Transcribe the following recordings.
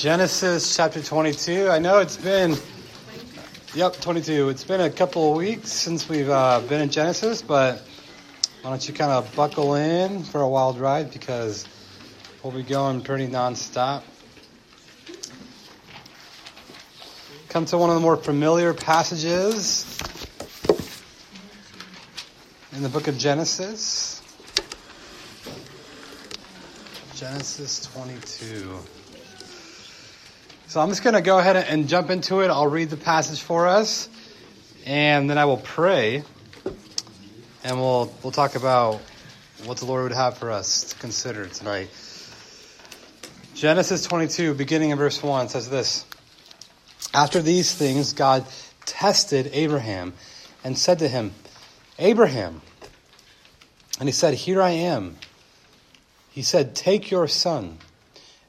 Genesis chapter 22. I know it's been, yep, 22. It's been a couple of weeks since we've uh, been in Genesis, but why don't you kind of buckle in for a wild ride because we'll be going pretty nonstop. Come to one of the more familiar passages in the book of Genesis. Genesis 22. So I'm just going to go ahead and jump into it. I'll read the passage for us, and then I will pray, and we'll we'll talk about what the Lord would have for us to consider tonight. Genesis 22, beginning in verse 1, says this After these things, God tested Abraham and said to him, Abraham. And he said, Here I am. He said, Take your son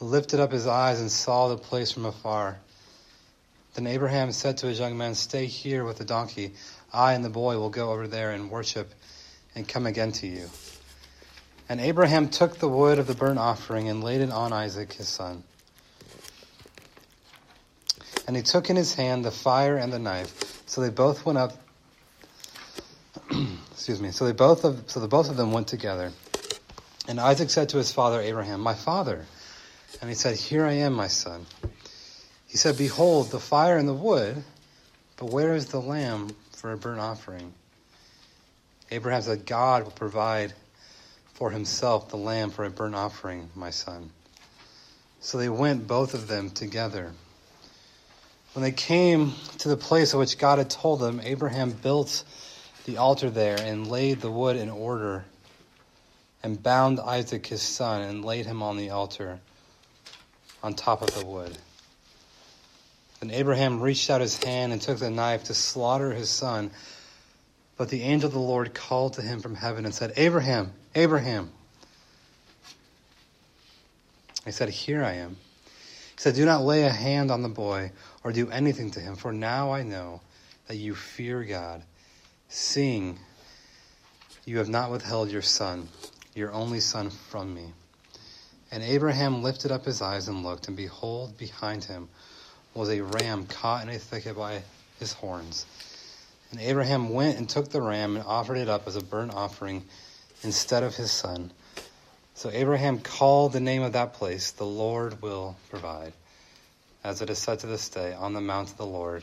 lifted up his eyes and saw the place from afar. Then Abraham said to his young men, Stay here with the donkey. I and the boy will go over there and worship and come again to you. And Abraham took the wood of the burnt offering and laid it on Isaac his son. And he took in his hand the fire and the knife. So they both went up. excuse me. So they both of, so the both of them went together. And Isaac said to his father Abraham, My father. And he said, Here I am, my son. He said, Behold, the fire and the wood, but where is the lamb for a burnt offering? Abraham said, God will provide for himself the lamb for a burnt offering, my son. So they went, both of them, together. When they came to the place of which God had told them, Abraham built the altar there and laid the wood in order and bound Isaac his son and laid him on the altar on top of the wood. Then Abraham reached out his hand and took the knife to slaughter his son. But the angel of the Lord called to him from heaven and said, Abraham, Abraham. He said, Here I am. He said, Do not lay a hand on the boy or do anything to him, for now I know that you fear God, seeing you have not withheld your son your only son from me. And Abraham lifted up his eyes and looked, and behold, behind him was a ram caught in a thicket by his horns. And Abraham went and took the ram and offered it up as a burnt offering instead of his son. So Abraham called the name of that place, The Lord will provide. As it is said to this day, On the mount of the Lord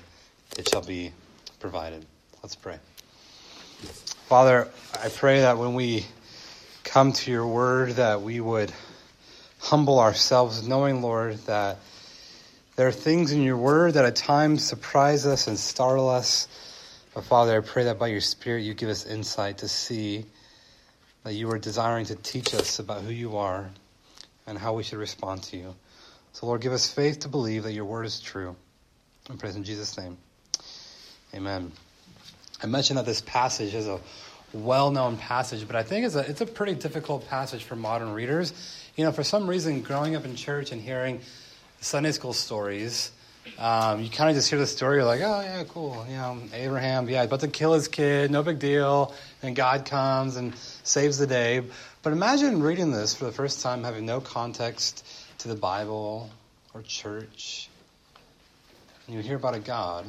it shall be provided. Let's pray. Father, I pray that when we come to your word, that we would humble ourselves, knowing, Lord, that there are things in your word that at times surprise us and startle us. But Father, I pray that by your Spirit you give us insight to see that you are desiring to teach us about who you are and how we should respond to you. So, Lord, give us faith to believe that your word is true. I pray in Jesus' name. Amen. I mentioned that this passage is a well-known passage, but I think it's a it's a pretty difficult passage for modern readers. You know, for some reason, growing up in church and hearing Sunday school stories, um, you kind of just hear the story, you're like, oh yeah, cool. You know, Abraham, yeah, about to kill his kid, no big deal. And God comes and saves the day. But imagine reading this for the first time, having no context to the Bible or church. And you hear about a God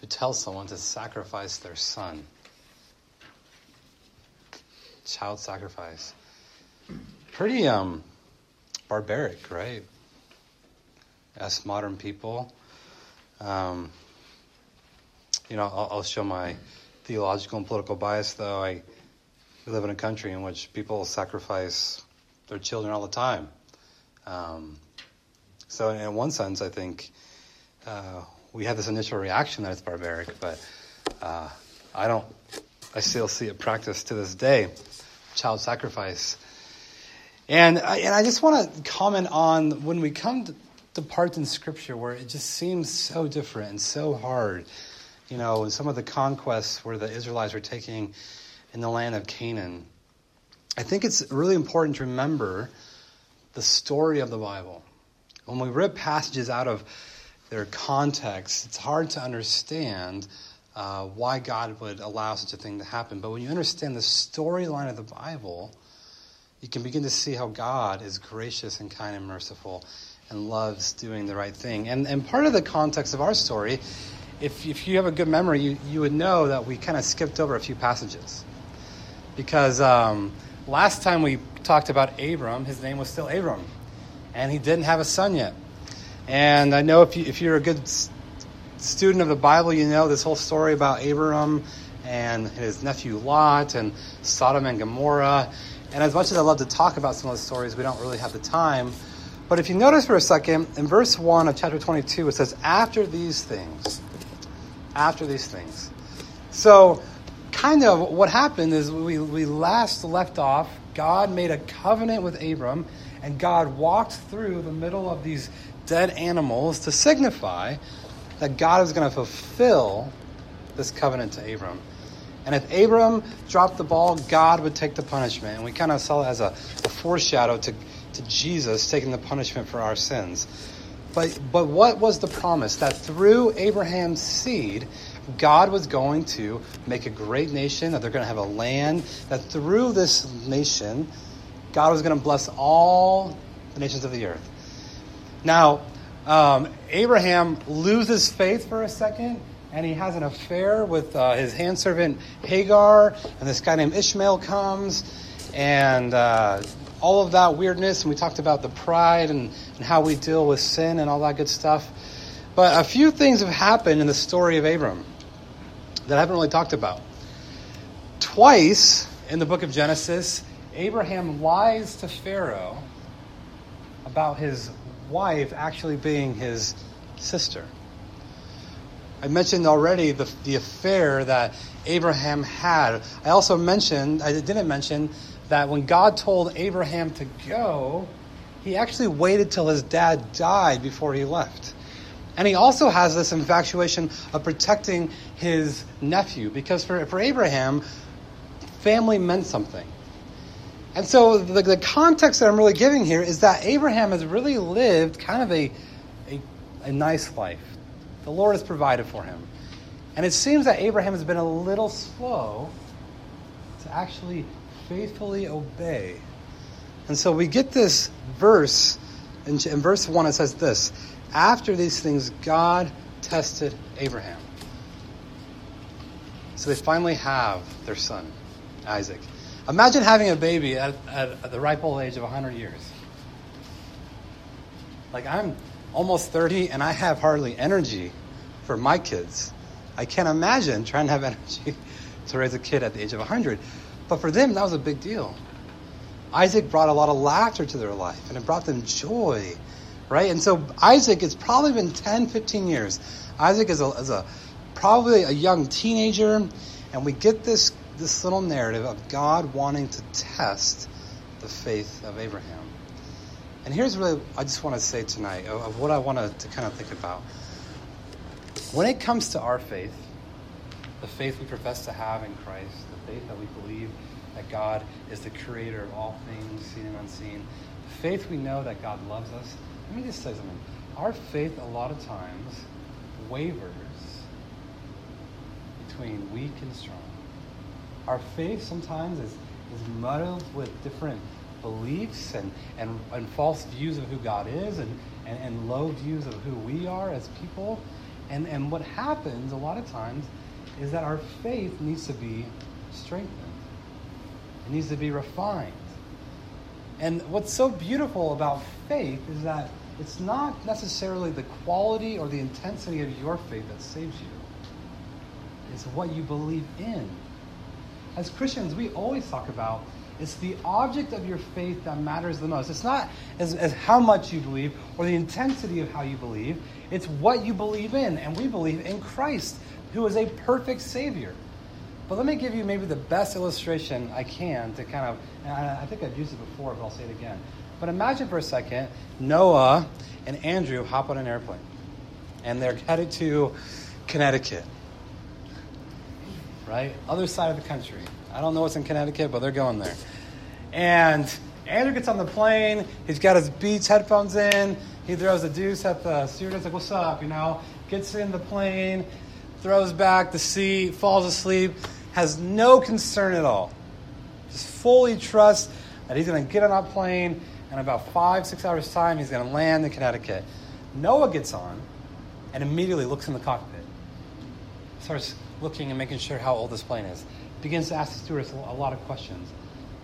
who tells someone to sacrifice their son child sacrifice. Pretty um, barbaric, right? As modern people. Um, you know, I'll, I'll, show my theological and political bias, though. I live in a country in which people sacrifice their children all the time. Um, so, in one sense, I think uh, we have this initial reaction that it's barbaric, but uh, I don't. I still see it practiced to this day child sacrifice. And I, and I just want to comment on when we come to, the parts in Scripture where it just seems so different and so hard. You know, some of the conquests where the Israelites were taking in the land of Canaan. I think it's really important to remember the story of the Bible. When we rip passages out of their context, it's hard to understand uh, why God would allow such a thing to happen. But when you understand the storyline of the Bible, you can begin to see how God is gracious and kind and merciful and loves doing the right thing. And, and part of the context of our story, if, if you have a good memory, you, you would know that we kind of skipped over a few passages. Because um, last time we talked about Abram, his name was still Abram, and he didn't have a son yet. And I know if, you, if you're a good student of the Bible, you know this whole story about Abram and his nephew Lot and Sodom and Gomorrah. And as much as I love to talk about some of those stories, we don't really have the time. But if you notice for a second, in verse 1 of chapter 22, it says, After these things. After these things. So, kind of what happened is we, we last left off, God made a covenant with Abram, and God walked through the middle of these dead animals to signify that God was going to fulfill this covenant to Abram. And if Abram dropped the ball, God would take the punishment. And we kind of saw it as a, a foreshadow to, to Jesus taking the punishment for our sins. But, but what was the promise? That through Abraham's seed, God was going to make a great nation, that they're going to have a land, that through this nation, God was going to bless all the nations of the earth. Now, um, Abraham loses faith for a second, and he has an affair with uh, his handservant Hagar, and this guy named Ishmael comes, and uh, all of that weirdness. And we talked about the pride and, and how we deal with sin and all that good stuff. But a few things have happened in the story of Abram that I haven't really talked about. Twice in the book of Genesis, Abraham lies to Pharaoh about his wife actually being his sister. I mentioned already the, the affair that Abraham had. I also mentioned, I didn't mention, that when God told Abraham to go, he actually waited till his dad died before he left. And he also has this infatuation of protecting his nephew, because for, for Abraham, family meant something. And so the, the context that I'm really giving here is that Abraham has really lived kind of a, a, a nice life. The Lord has provided for him. And it seems that Abraham has been a little slow to actually faithfully obey. And so we get this verse, in, in verse 1, it says this After these things, God tested Abraham. So they finally have their son, Isaac. Imagine having a baby at, at, at the ripe old age of 100 years. Like, I'm almost 30 and I have hardly energy for my kids. I can't imagine trying to have energy to raise a kid at the age of 100. But for them, that was a big deal. Isaac brought a lot of laughter to their life and it brought them joy, right? And so Isaac, it's probably been 10, 15 years. Isaac is a, is a probably a young teenager, and we get this this little narrative of God wanting to test the faith of Abraham. And here's really I just want to say tonight of, of what I want to, to kind of think about. When it comes to our faith, the faith we profess to have in Christ, the faith that we believe that God is the creator of all things, seen and unseen, the faith we know that God loves us. Let me just say something. Our faith, a lot of times, wavers between weak and strong our faith sometimes is, is muddled with different beliefs and, and, and false views of who God is and, and, and low views of who we are as people. And, and what happens a lot of times is that our faith needs to be strengthened, it needs to be refined. And what's so beautiful about faith is that it's not necessarily the quality or the intensity of your faith that saves you, it's what you believe in as Christians, we always talk about it's the object of your faith that matters the most. It's not as, as how much you believe or the intensity of how you believe, it's what you believe in. And we believe in Christ, who is a perfect Savior. But let me give you maybe the best illustration I can to kind of, and I, I think I've used it before, but I'll say it again. But imagine for a second Noah and Andrew hop on an airplane. And they're headed to Connecticut. Right? Other side of the country. I don't know what's in Connecticut, but they're going there. And Andrew gets on the plane. He's got his Beats headphones in. He throws a deuce at the stewardess, like, what's up, you know? Gets in the plane, throws back the seat, falls asleep, has no concern at all. Just fully trusts that he's going to get on that plane, and about five, six hours' time, he's going to land in Connecticut. Noah gets on and immediately looks in the cockpit. Starts looking and making sure how old this plane is. Begins to ask the stewardess a lot of questions.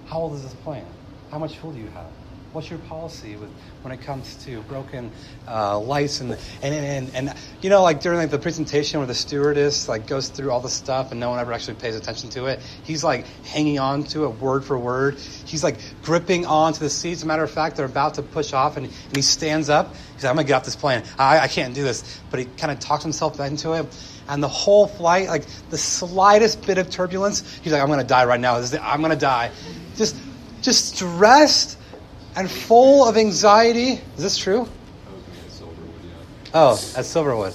How old is this plane? How much fuel do you have? What's your policy with when it comes to broken uh, lights and, and and and you know like during like the presentation where the stewardess like goes through all the stuff and no one ever actually pays attention to it. He's like hanging on to it word for word. He's like gripping onto the seats. As a matter of fact, they're about to push off and, and he stands up. He's like, "I'm gonna get off this plane. I, I can't do this." But he kind of talks himself into it. And the whole flight, like the slightest bit of turbulence, he's like, "I'm gonna die right now. I'm gonna die." Just just stressed and full of anxiety. Is this true? Oh, at Silverwood.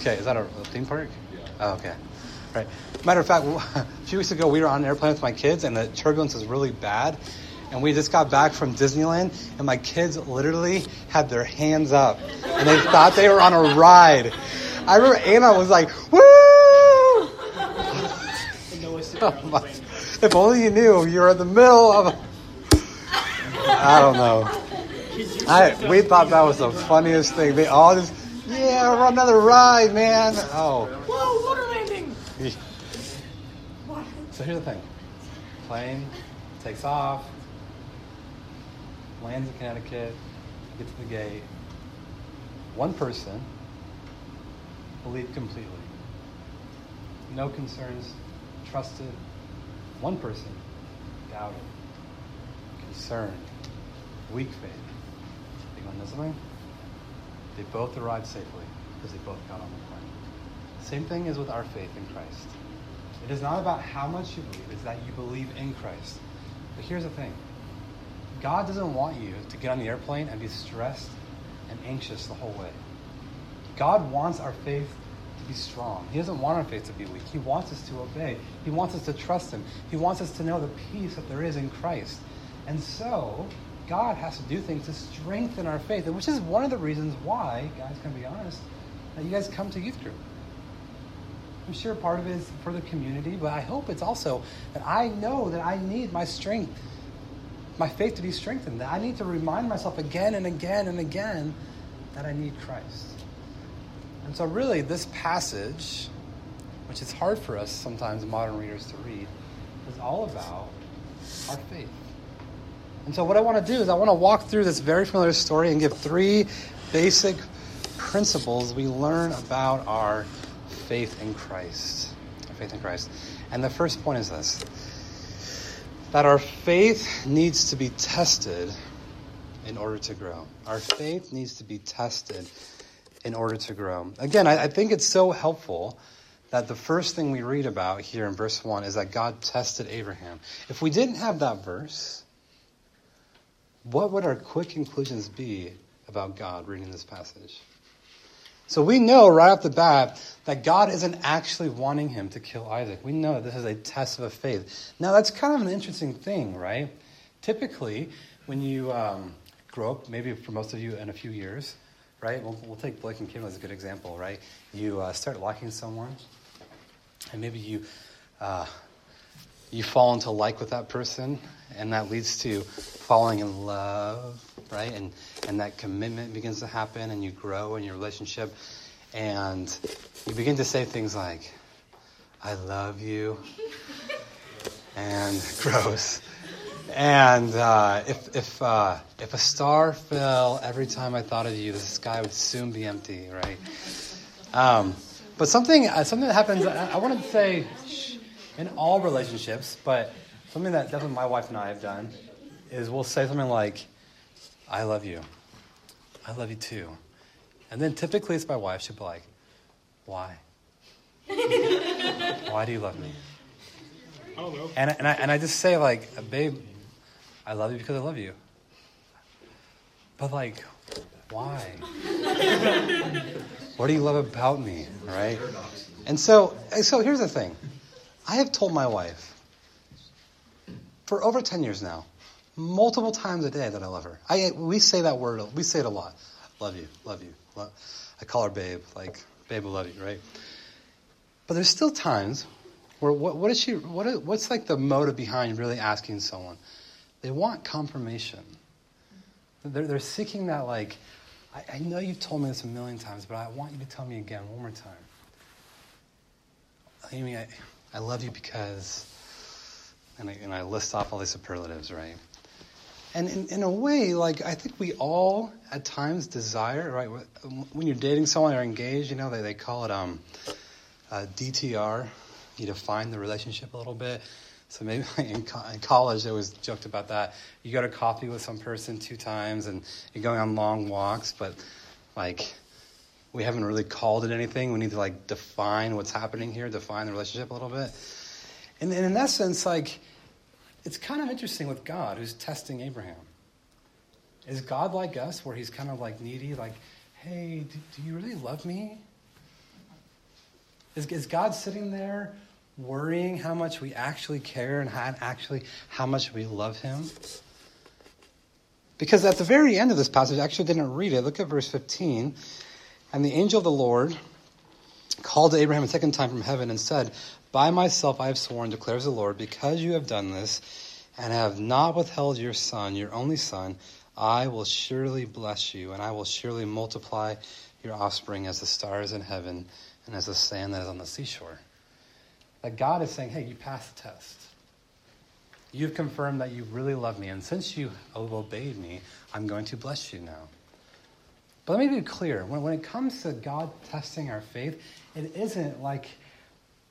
Okay, is that a theme park? Yeah. Oh, okay. Right. Matter of fact, a few weeks ago we were on an airplane with my kids, and the turbulence was really bad. And we just got back from Disneyland, and my kids literally had their hands up, and they thought they were on a ride. I remember Anna was like, "Woo!" Oh my- if only you knew you were in the middle of. A, I don't know. I we thought that was the funniest thing. They all just, yeah, another ride, man. Oh. Whoa, water landing! So here's the thing. Plane takes off, lands in Connecticut, gets to the gate. One person believed completely. No concerns, trusted. One person doubted, concerned, weak faith. Want to know something? They both arrived safely because they both got on the plane. Same thing is with our faith in Christ. It is not about how much you believe, it's that you believe in Christ. But here's the thing God doesn't want you to get on the airplane and be stressed and anxious the whole way. God wants our faith to be strong. He doesn't want our faith to be weak. He wants us to obey. He wants us to trust Him. He wants us to know the peace that there is in Christ. And so, God has to do things to strengthen our faith, which is one of the reasons why, guys, can be honest, that you guys come to youth group. I'm sure part of it is for the community, but I hope it's also that I know that I need my strength, my faith to be strengthened. That I need to remind myself again and again and again that I need Christ. And so, really, this passage, which is hard for us sometimes, modern readers, to read, is all about our faith. And so, what I want to do is I want to walk through this very familiar story and give three basic principles we learn about our faith in Christ. Our faith in Christ. And the first point is this that our faith needs to be tested in order to grow. Our faith needs to be tested in order to grow. Again, I, I think it's so helpful that the first thing we read about here in verse 1 is that God tested Abraham. If we didn't have that verse, what would our quick conclusions be about God reading this passage? So we know right off the bat that God isn't actually wanting him to kill Isaac. We know that this is a test of a faith. Now, that's kind of an interesting thing, right? Typically, when you um, grow up, maybe for most of you in a few years, right? We'll, we'll take Blake and Kim as a good example, right? You uh, start liking someone, and maybe you uh, you fall into like with that person, and that leads to falling in love, right? And and that commitment begins to happen, and you grow in your relationship, and you begin to say things like, "I love you," and gross. And uh, if if uh, if a star fell every time I thought of you, the sky would soon be empty, right? Um, but something uh, something that happens, I, I want to say, in all relationships, but something that definitely my wife and I have done is we'll say something like, "I love you," "I love you too," and then typically it's my wife. She'll be like, "Why? Why do you love me?" And, and, I, and I just say, like, babe, I love you because I love you. But, like, Why? what do you love about me, right? And so, so here's the thing. I have told my wife for over 10 years now, multiple times a day that I love her. I, we say that word, we say it a lot. Love you, love you. Love. I call her babe, like, babe, I love you, right? But there's still times where what, what is she, what is, what's like the motive behind really asking someone? They want confirmation. They're, they're seeking that, like, I, I know you've told me this a million times, but I want you to tell me again one more time. Amy, I, I love you because, and I, and I list off all these superlatives, right? And in, in a way, like, I think we all at times desire, right? When you're dating someone or engaged, you know, they, they call it um, uh, DTR. You define the relationship a little bit. So maybe in, co- in college, I was joked about that. You go to coffee with some person two times and you're going on long walks, but like, we haven't really called it anything. We need to like define what's happening here, define the relationship a little bit. And, and in essence, like, it's kind of interesting with God who's testing Abraham. Is God like us, where he's kind of like needy, like, hey, do, do you really love me? Is, is God sitting there worrying how much we actually care and how, actually how much we love him? Because at the very end of this passage, I actually didn't read it. Look at verse 15. And the angel of the Lord called to Abraham a second time from heaven and said, By myself I have sworn, declares the Lord, because you have done this and have not withheld your son, your only son, I will surely bless you, and I will surely multiply your offspring as the stars in heaven and as the sand that is on the seashore. That God is saying, Hey, you passed the test. You've confirmed that you really love me, and since you have obeyed me, I'm going to bless you now. But let me be clear when, when it comes to God testing our faith, it isn't like,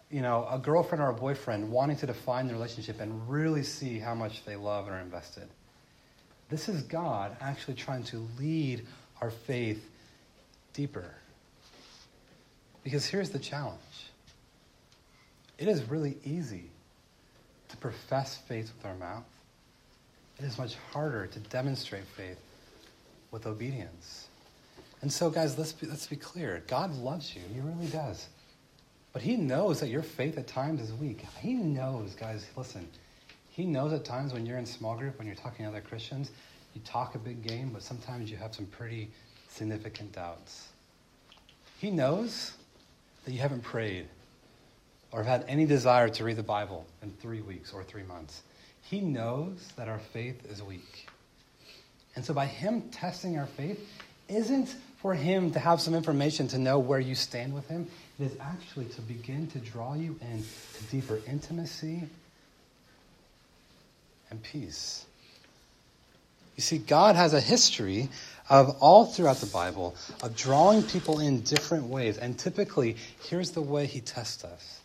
you know, a girlfriend or a boyfriend wanting to define the relationship and really see how much they love and are invested. This is God actually trying to lead our faith deeper. Because here's the challenge it is really easy to profess faith with our mouth, it is much harder to demonstrate faith with obedience. And so, guys, let's be, let's be clear. God loves you. He really does. But He knows that your faith at times is weak. He knows, guys, listen. He knows at times when you're in small group, when you're talking to other Christians, you talk a big game, but sometimes you have some pretty significant doubts. He knows that you haven't prayed or have had any desire to read the Bible in three weeks or three months. He knows that our faith is weak. And so by Him testing our faith isn't for Him to have some information to know where you stand with Him. It is actually to begin to draw you into deeper intimacy and peace. You see, God has a history of all throughout the Bible of drawing people in different ways. And typically, here's the way He tests us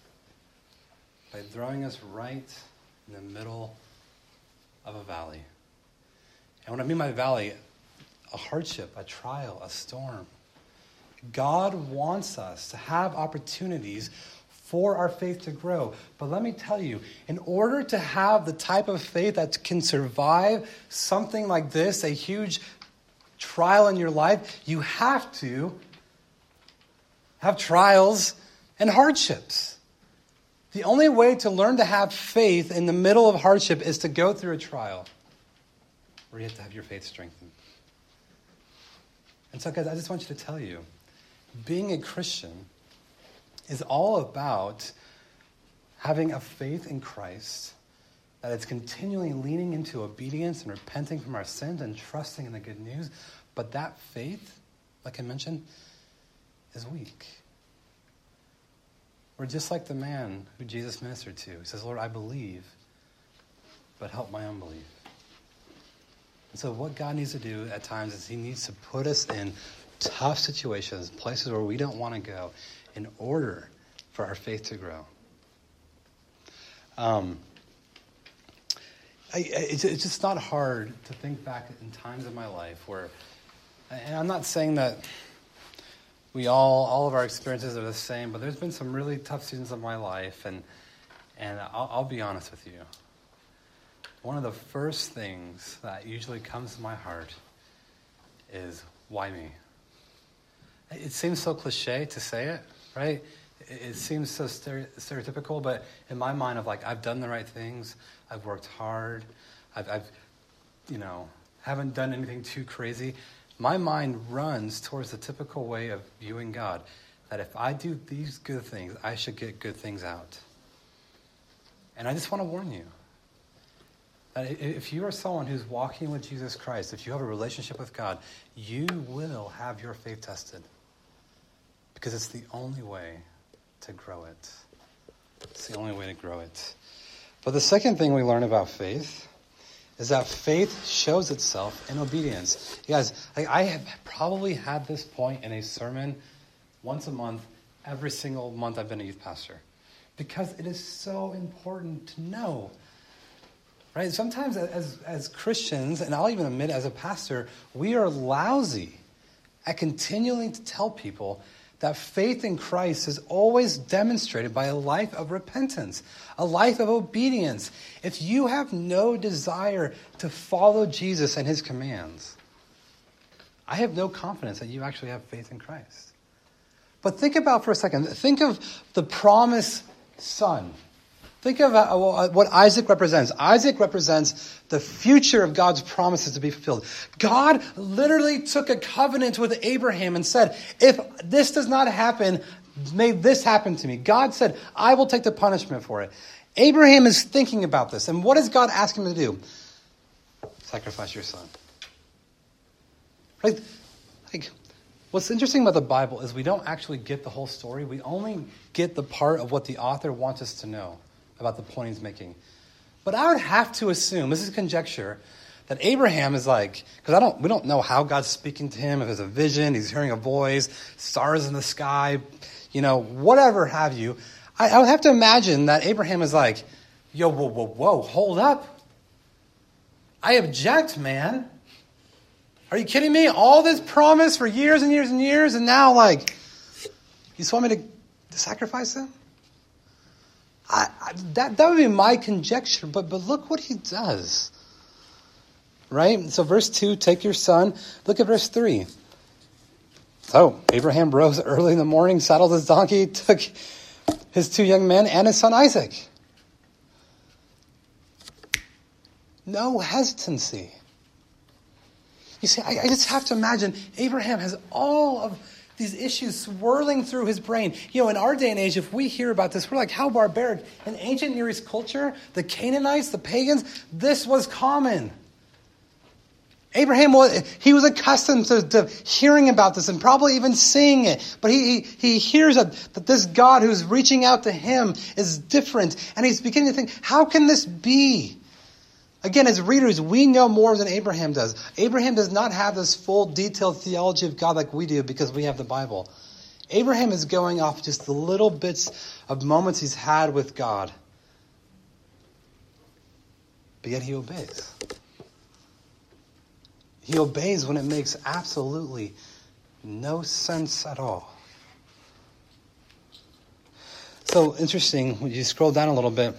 by throwing us right in the middle of a valley. And when I mean by valley, a hardship, a trial, a storm. God wants us to have opportunities for our faith to grow. But let me tell you, in order to have the type of faith that can survive something like this, a huge trial in your life, you have to have trials and hardships. The only way to learn to have faith in the middle of hardship is to go through a trial where you have to have your faith strengthened. And so, guys, I just want you to tell you being a Christian is all about having a faith in Christ that it's continually leaning into obedience and repenting from our sins and trusting in the good news. But that faith, like I mentioned, is weak. We're just like the man who Jesus ministered to. He says, Lord, I believe, but help my unbelief. And so, what God needs to do at times is He needs to put us in tough situations, places where we don't want to go, in order for our faith to grow. Um, I, it's, it's just not hard to think back in times of my life where, and I'm not saying that we all, all of our experiences are the same, but there's been some really tough seasons of my life, and, and I'll, I'll be honest with you one of the first things that usually comes to my heart is why me? It seems so cliche to say it, right? It seems so stereotypical, but in my mind, of like, I've done the right things, I've worked hard, I've, I've you know, haven't done anything too crazy. My mind runs towards the typical way of viewing God that if I do these good things, I should get good things out. And I just want to warn you that if you are someone who's walking with Jesus Christ, if you have a relationship with God, you will have your faith tested. Because it's the only way to grow it. It's the only way to grow it. But the second thing we learn about faith is that faith shows itself in obedience. You guys, I have probably had this point in a sermon once a month, every single month I've been a youth pastor. Because it is so important to know. Right? Sometimes as, as Christians, and I'll even admit as a pastor, we are lousy at continuing to tell people that faith in Christ is always demonstrated by a life of repentance, a life of obedience. If you have no desire to follow Jesus and his commands, I have no confidence that you actually have faith in Christ. But think about for a second, think of the promised son Think of uh, uh, what Isaac represents. Isaac represents the future of God's promises to be fulfilled. God literally took a covenant with Abraham and said, if this does not happen, may this happen to me. God said, I will take the punishment for it. Abraham is thinking about this. And what does God ask him to do? Sacrifice your son. Right? Like, what's interesting about the Bible is we don't actually get the whole story. We only get the part of what the author wants us to know about the point he's making. But I would have to assume, this is conjecture, that Abraham is like, because I don't, we don't know how God's speaking to him, if it's a vision, he's hearing a voice, stars in the sky, you know, whatever have you. I, I would have to imagine that Abraham is like, yo, whoa, whoa, whoa, hold up. I object, man. Are you kidding me? All this promise for years and years and years, and now, like, you just want me to sacrifice him? I, I, that, that would be my conjecture, but, but look what he does. Right? So, verse 2 take your son. Look at verse 3. So, Abraham rose early in the morning, saddled his donkey, took his two young men and his son Isaac. No hesitancy. You see, I, I just have to imagine Abraham has all of these issues swirling through his brain. You know, in our day and age, if we hear about this, we're like, how barbaric. In ancient Near East culture, the Canaanites, the pagans, this was common. Abraham was, he was accustomed to, to hearing about this and probably even seeing it. But he, he, he hears that, that this God who's reaching out to him is different. And he's beginning to think, how can this be? Again, as readers, we know more than Abraham does. Abraham does not have this full detailed theology of God like we do because we have the Bible. Abraham is going off just the little bits of moments he's had with God. But yet he obeys. He obeys when it makes absolutely no sense at all. So interesting, when you scroll down a little bit,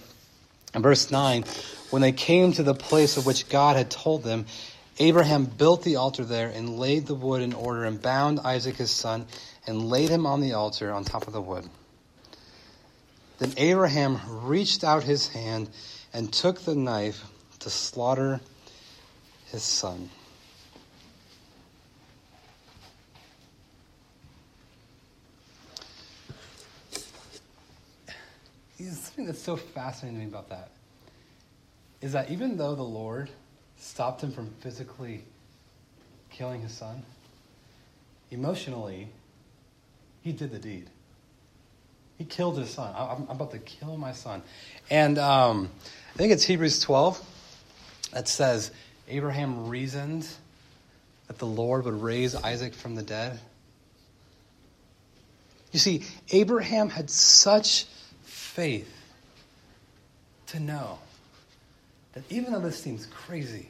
in verse 9, when they came to the place of which God had told them, Abraham built the altar there and laid the wood in order and bound Isaac his son and laid him on the altar on top of the wood. Then Abraham reached out his hand and took the knife to slaughter his son. Something that's so fascinating to me about that is that even though the Lord stopped him from physically killing his son, emotionally, he did the deed. He killed his son. I'm, about to kill my son. And um, I think it's Hebrews 12 that says Abraham reasoned that the Lord would raise Isaac from the dead. You see, Abraham had such faith to know that even though this seems crazy,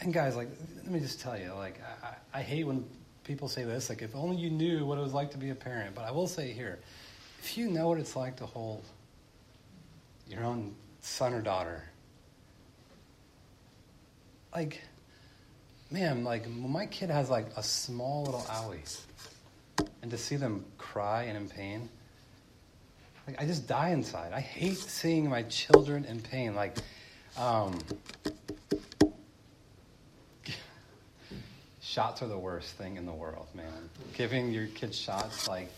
and guys, like, let me just tell you, like, I, I hate when people say this, like, if only you knew what it was like to be a parent. But I will say here, if you know what it's like to hold your own son or daughter, like, man, like my kid has like a small little owie, and to see them cry and in pain, like I just die inside. I hate seeing my children in pain. Like, um, shots are the worst thing in the world, man. Giving your kids shots, like,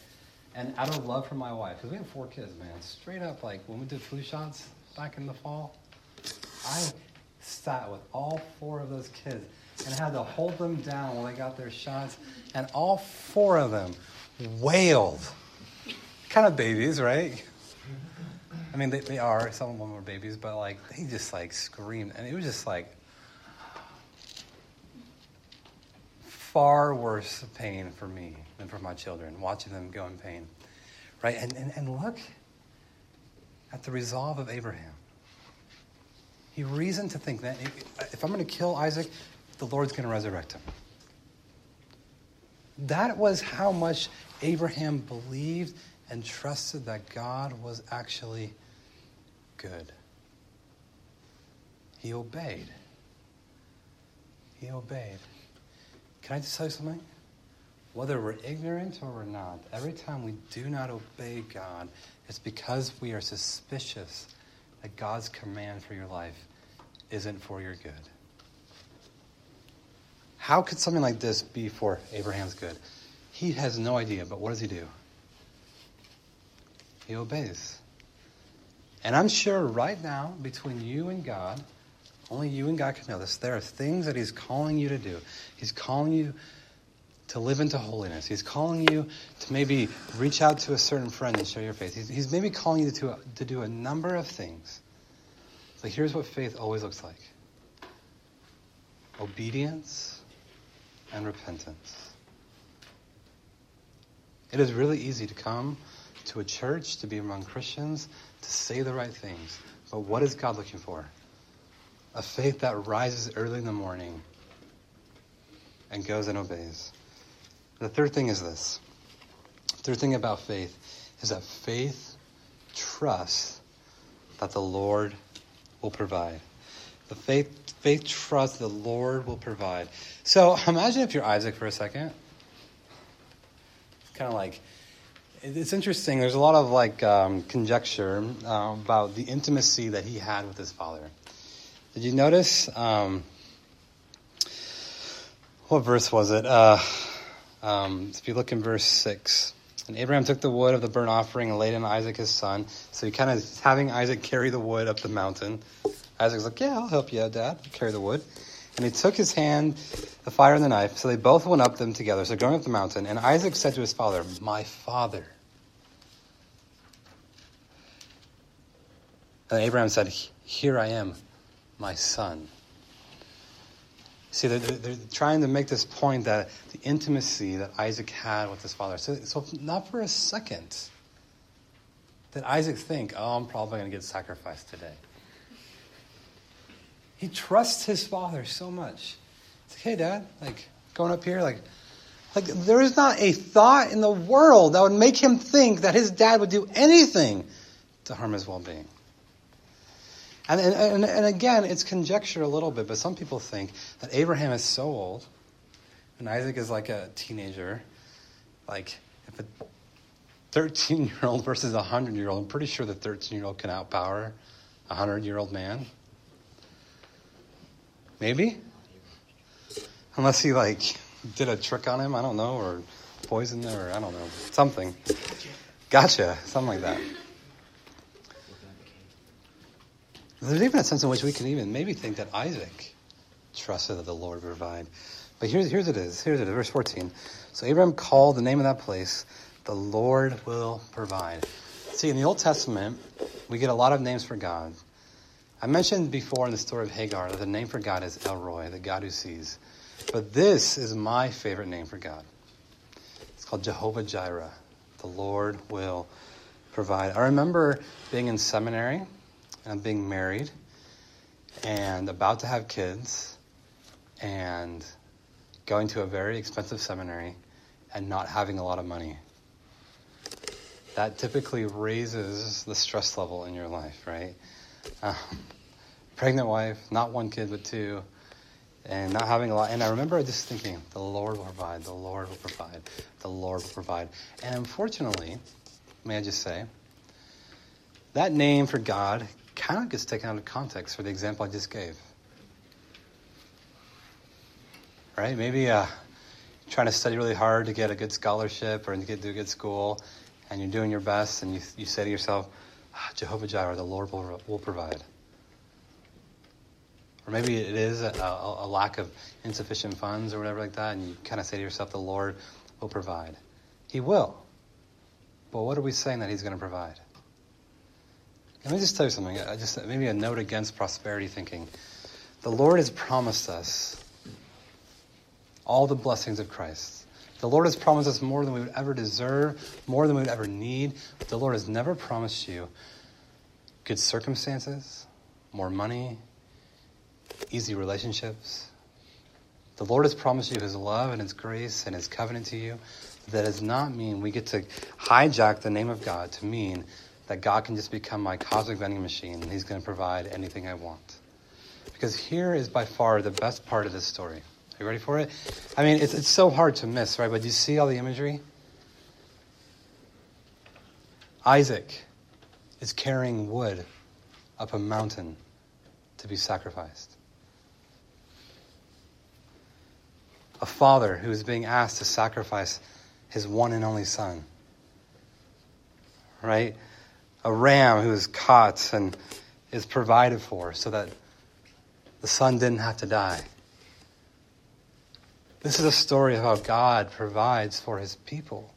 and out of love for my wife, because we have four kids, man. Straight up, like when we did flu shots back in the fall, I sat with all four of those kids and had to hold them down while they got their shots, and all four of them wailed. Kind of babies, right? I mean, they, they are. Some of them were babies, but like they just like screamed, and it was just like far worse pain for me than for my children, watching them go in pain. Right? And, and, and look at the resolve of Abraham. He reasoned to think that if I'm going to kill Isaac, the Lord's going to resurrect him. That was how much Abraham believed and trusted that God was actually good. He obeyed. He obeyed. Can I just tell you something? Whether we're ignorant or we're not, every time we do not obey God, it's because we are suspicious that God's command for your life isn't for your good. How could something like this be for Abraham's good? He has no idea, but what does he do? He obeys. And I'm sure right now, between you and God, only you and God can know this. There are things that He's calling you to do. He's calling you to live into holiness. He's calling you to maybe reach out to a certain friend and share your faith. He's, he's maybe calling you to, to do a number of things. But here's what faith always looks like obedience and repentance. It is really easy to come to a church, to be among Christians, to say the right things. But what is God looking for? a faith that rises early in the morning and goes and obeys. The third thing is this. The third thing about faith is that faith trusts that the Lord will provide. The faith faith trusts the Lord will provide. So imagine if you're Isaac for a second. Kind of like it's interesting. There's a lot of like um, conjecture uh, about the intimacy that he had with his father. Did you notice? Um, what verse was it? Uh, um, if you look in verse 6. And Abraham took the wood of the burnt offering and laid it on Isaac his son. So he kind of having Isaac carry the wood up the mountain. Isaac's like, Yeah, I'll help you, out, Dad. Carry the wood. And he took his hand, the fire and the knife. So they both went up them together. So going up the mountain. And Isaac said to his father, My father. And Abraham said, Here I am, my son. See, they're, they're, trying to make this point that the intimacy that Isaac had with his father. So, so not for a second did Isaac think, oh, I'm probably going to get sacrificed today. He trusts his father so much. It's like, hey, Dad, like going up here, like, like there is not a thought in the world that would make him think that his dad would do anything to harm his well-being. And, and, and again, it's conjecture a little bit, but some people think that Abraham is so old, and Isaac is like a teenager. Like, if a 13 year old versus a 100 year old, I'm pretty sure the 13 year old can outpower a 100 year old man. Maybe? Unless he, like, did a trick on him, I don't know, or poisoned him, or I don't know, something. Gotcha, something like that. There's even a sense in which we can even maybe think that Isaac trusted that the Lord would provide. But here's, here's it is. Here's it is, verse 14. So Abraham called the name of that place, the Lord will provide. See, in the Old Testament, we get a lot of names for God. I mentioned before in the story of Hagar that the name for God is El Roi, the God who sees. But this is my favorite name for God. It's called Jehovah Jireh. The Lord will provide. I remember being in seminary and being married and about to have kids and going to a very expensive seminary and not having a lot of money. That typically raises the stress level in your life, right? Um, pregnant wife, not one kid, but two. and not having a lot. And I remember just thinking, the Lord will provide, the Lord will provide, the Lord will provide. And unfortunately, may I just say, that name for God kind of gets taken out of context for the example I just gave. Right? Maybe uh, trying to study really hard to get a good scholarship or to get to a good school, and you're doing your best, and you, you say to yourself, ah, Jehovah Jireh, the Lord will, will provide. Or maybe it is a, a, lack of insufficient funds or whatever like that, and you kind of say to yourself, the Lord will provide. He will. But what are we saying that He's going to provide? Let me just tell you something. I just maybe a note against prosperity thinking. The Lord has promised us all the blessings of Christ. The Lord has promised us more than we would ever deserve, more than we would ever need. But the Lord has never promised you good circumstances, more money, easy relationships. The Lord has promised you His love and His grace and His covenant to you. That does not mean we get to hijack the name of God to mean that God can just become my cosmic vending machine and He's going to provide anything I want. Because here is by far the best part of this story. Are you ready for it? I mean, it's, it's so hard to miss, right? But you see all the imagery? Isaac is carrying wood up a mountain to be sacrificed. A father who is being asked to sacrifice his one and only son. Right? A ram who is caught and is provided for so that the son didn't have to die. This is a story of how God provides for his people.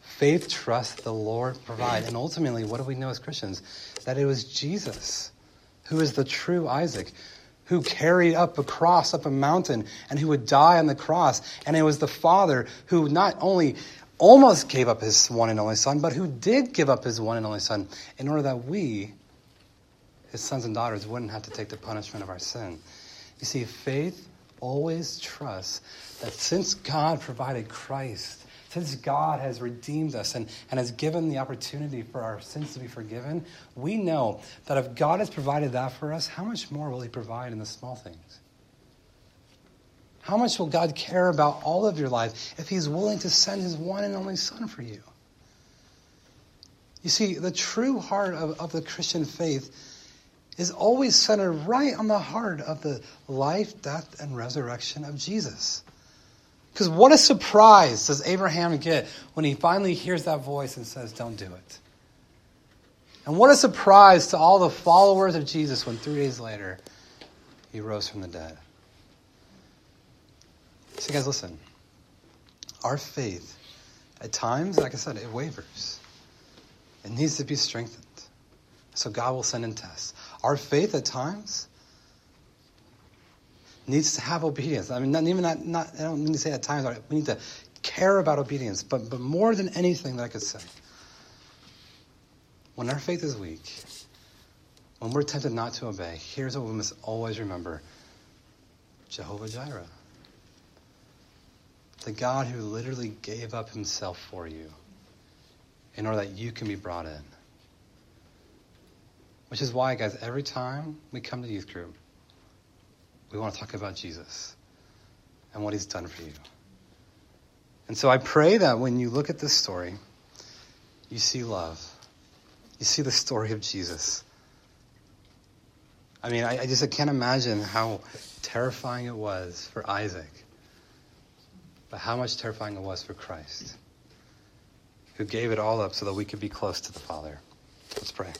Faith trusts the Lord provide. And ultimately, what do we know as Christians? That it was Jesus who is the true Isaac, who carried up a cross up a mountain and who would die on the cross. And it was the Father who not only almost gave up his one and only Son, but who did give up his one and only Son in order that we, his sons and daughters, wouldn't have to take the punishment of our sin. You see, faith always trusts that since God provided Christ, since God has redeemed us and, and has given the opportunity for our sins to be forgiven, we know that if God has provided that for us, how much more will He provide in the small things? How much will God care about all of your life if He's willing to send His one and only Son for you? You see, the true heart of, of the Christian faith is always centered right on the heart of the life, death, and resurrection of Jesus. Because what a surprise does Abraham get when he finally hears that voice and says, Don't do it. And what a surprise to all the followers of Jesus when three days later he rose from the dead. So, guys, listen. Our faith, at times, like I said, it wavers. It needs to be strengthened. So, God will send in tests. Our faith, at times, needs to have obedience. I mean, not even not, not I don't mean to say at times, we need to care about obedience, but, but more than anything that I could say, when our faith is weak, when we're tempted not to obey, here's what we must always remember Jehovah Jireh. The God who literally gave up himself for you in order that you can be brought in. Which is why, guys, every time we come to youth group, we want to talk about Jesus and what he's done for you. And so I pray that when you look at this story, you see love. You see the story of Jesus. I mean, I, I just I can't imagine how terrifying it was for Isaac, but how much terrifying it was for Christ, who gave it all up so that we could be close to the Father. Let's pray.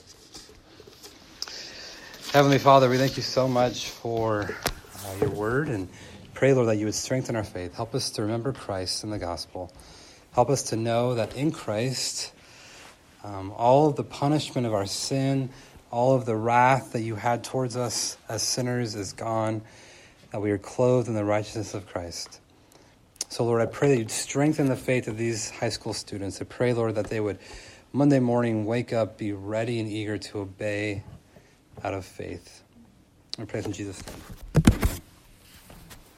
Heavenly Father, we thank you so much for uh, your word and pray, Lord, that you would strengthen our faith. Help us to remember Christ and the gospel. Help us to know that in Christ, um, all of the punishment of our sin, all of the wrath that you had towards us as sinners is gone, that we are clothed in the righteousness of Christ. So, Lord, I pray that you'd strengthen the faith of these high school students. I pray, Lord, that they would Monday morning wake up, be ready and eager to obey out of faith. I pray in Jesus' name.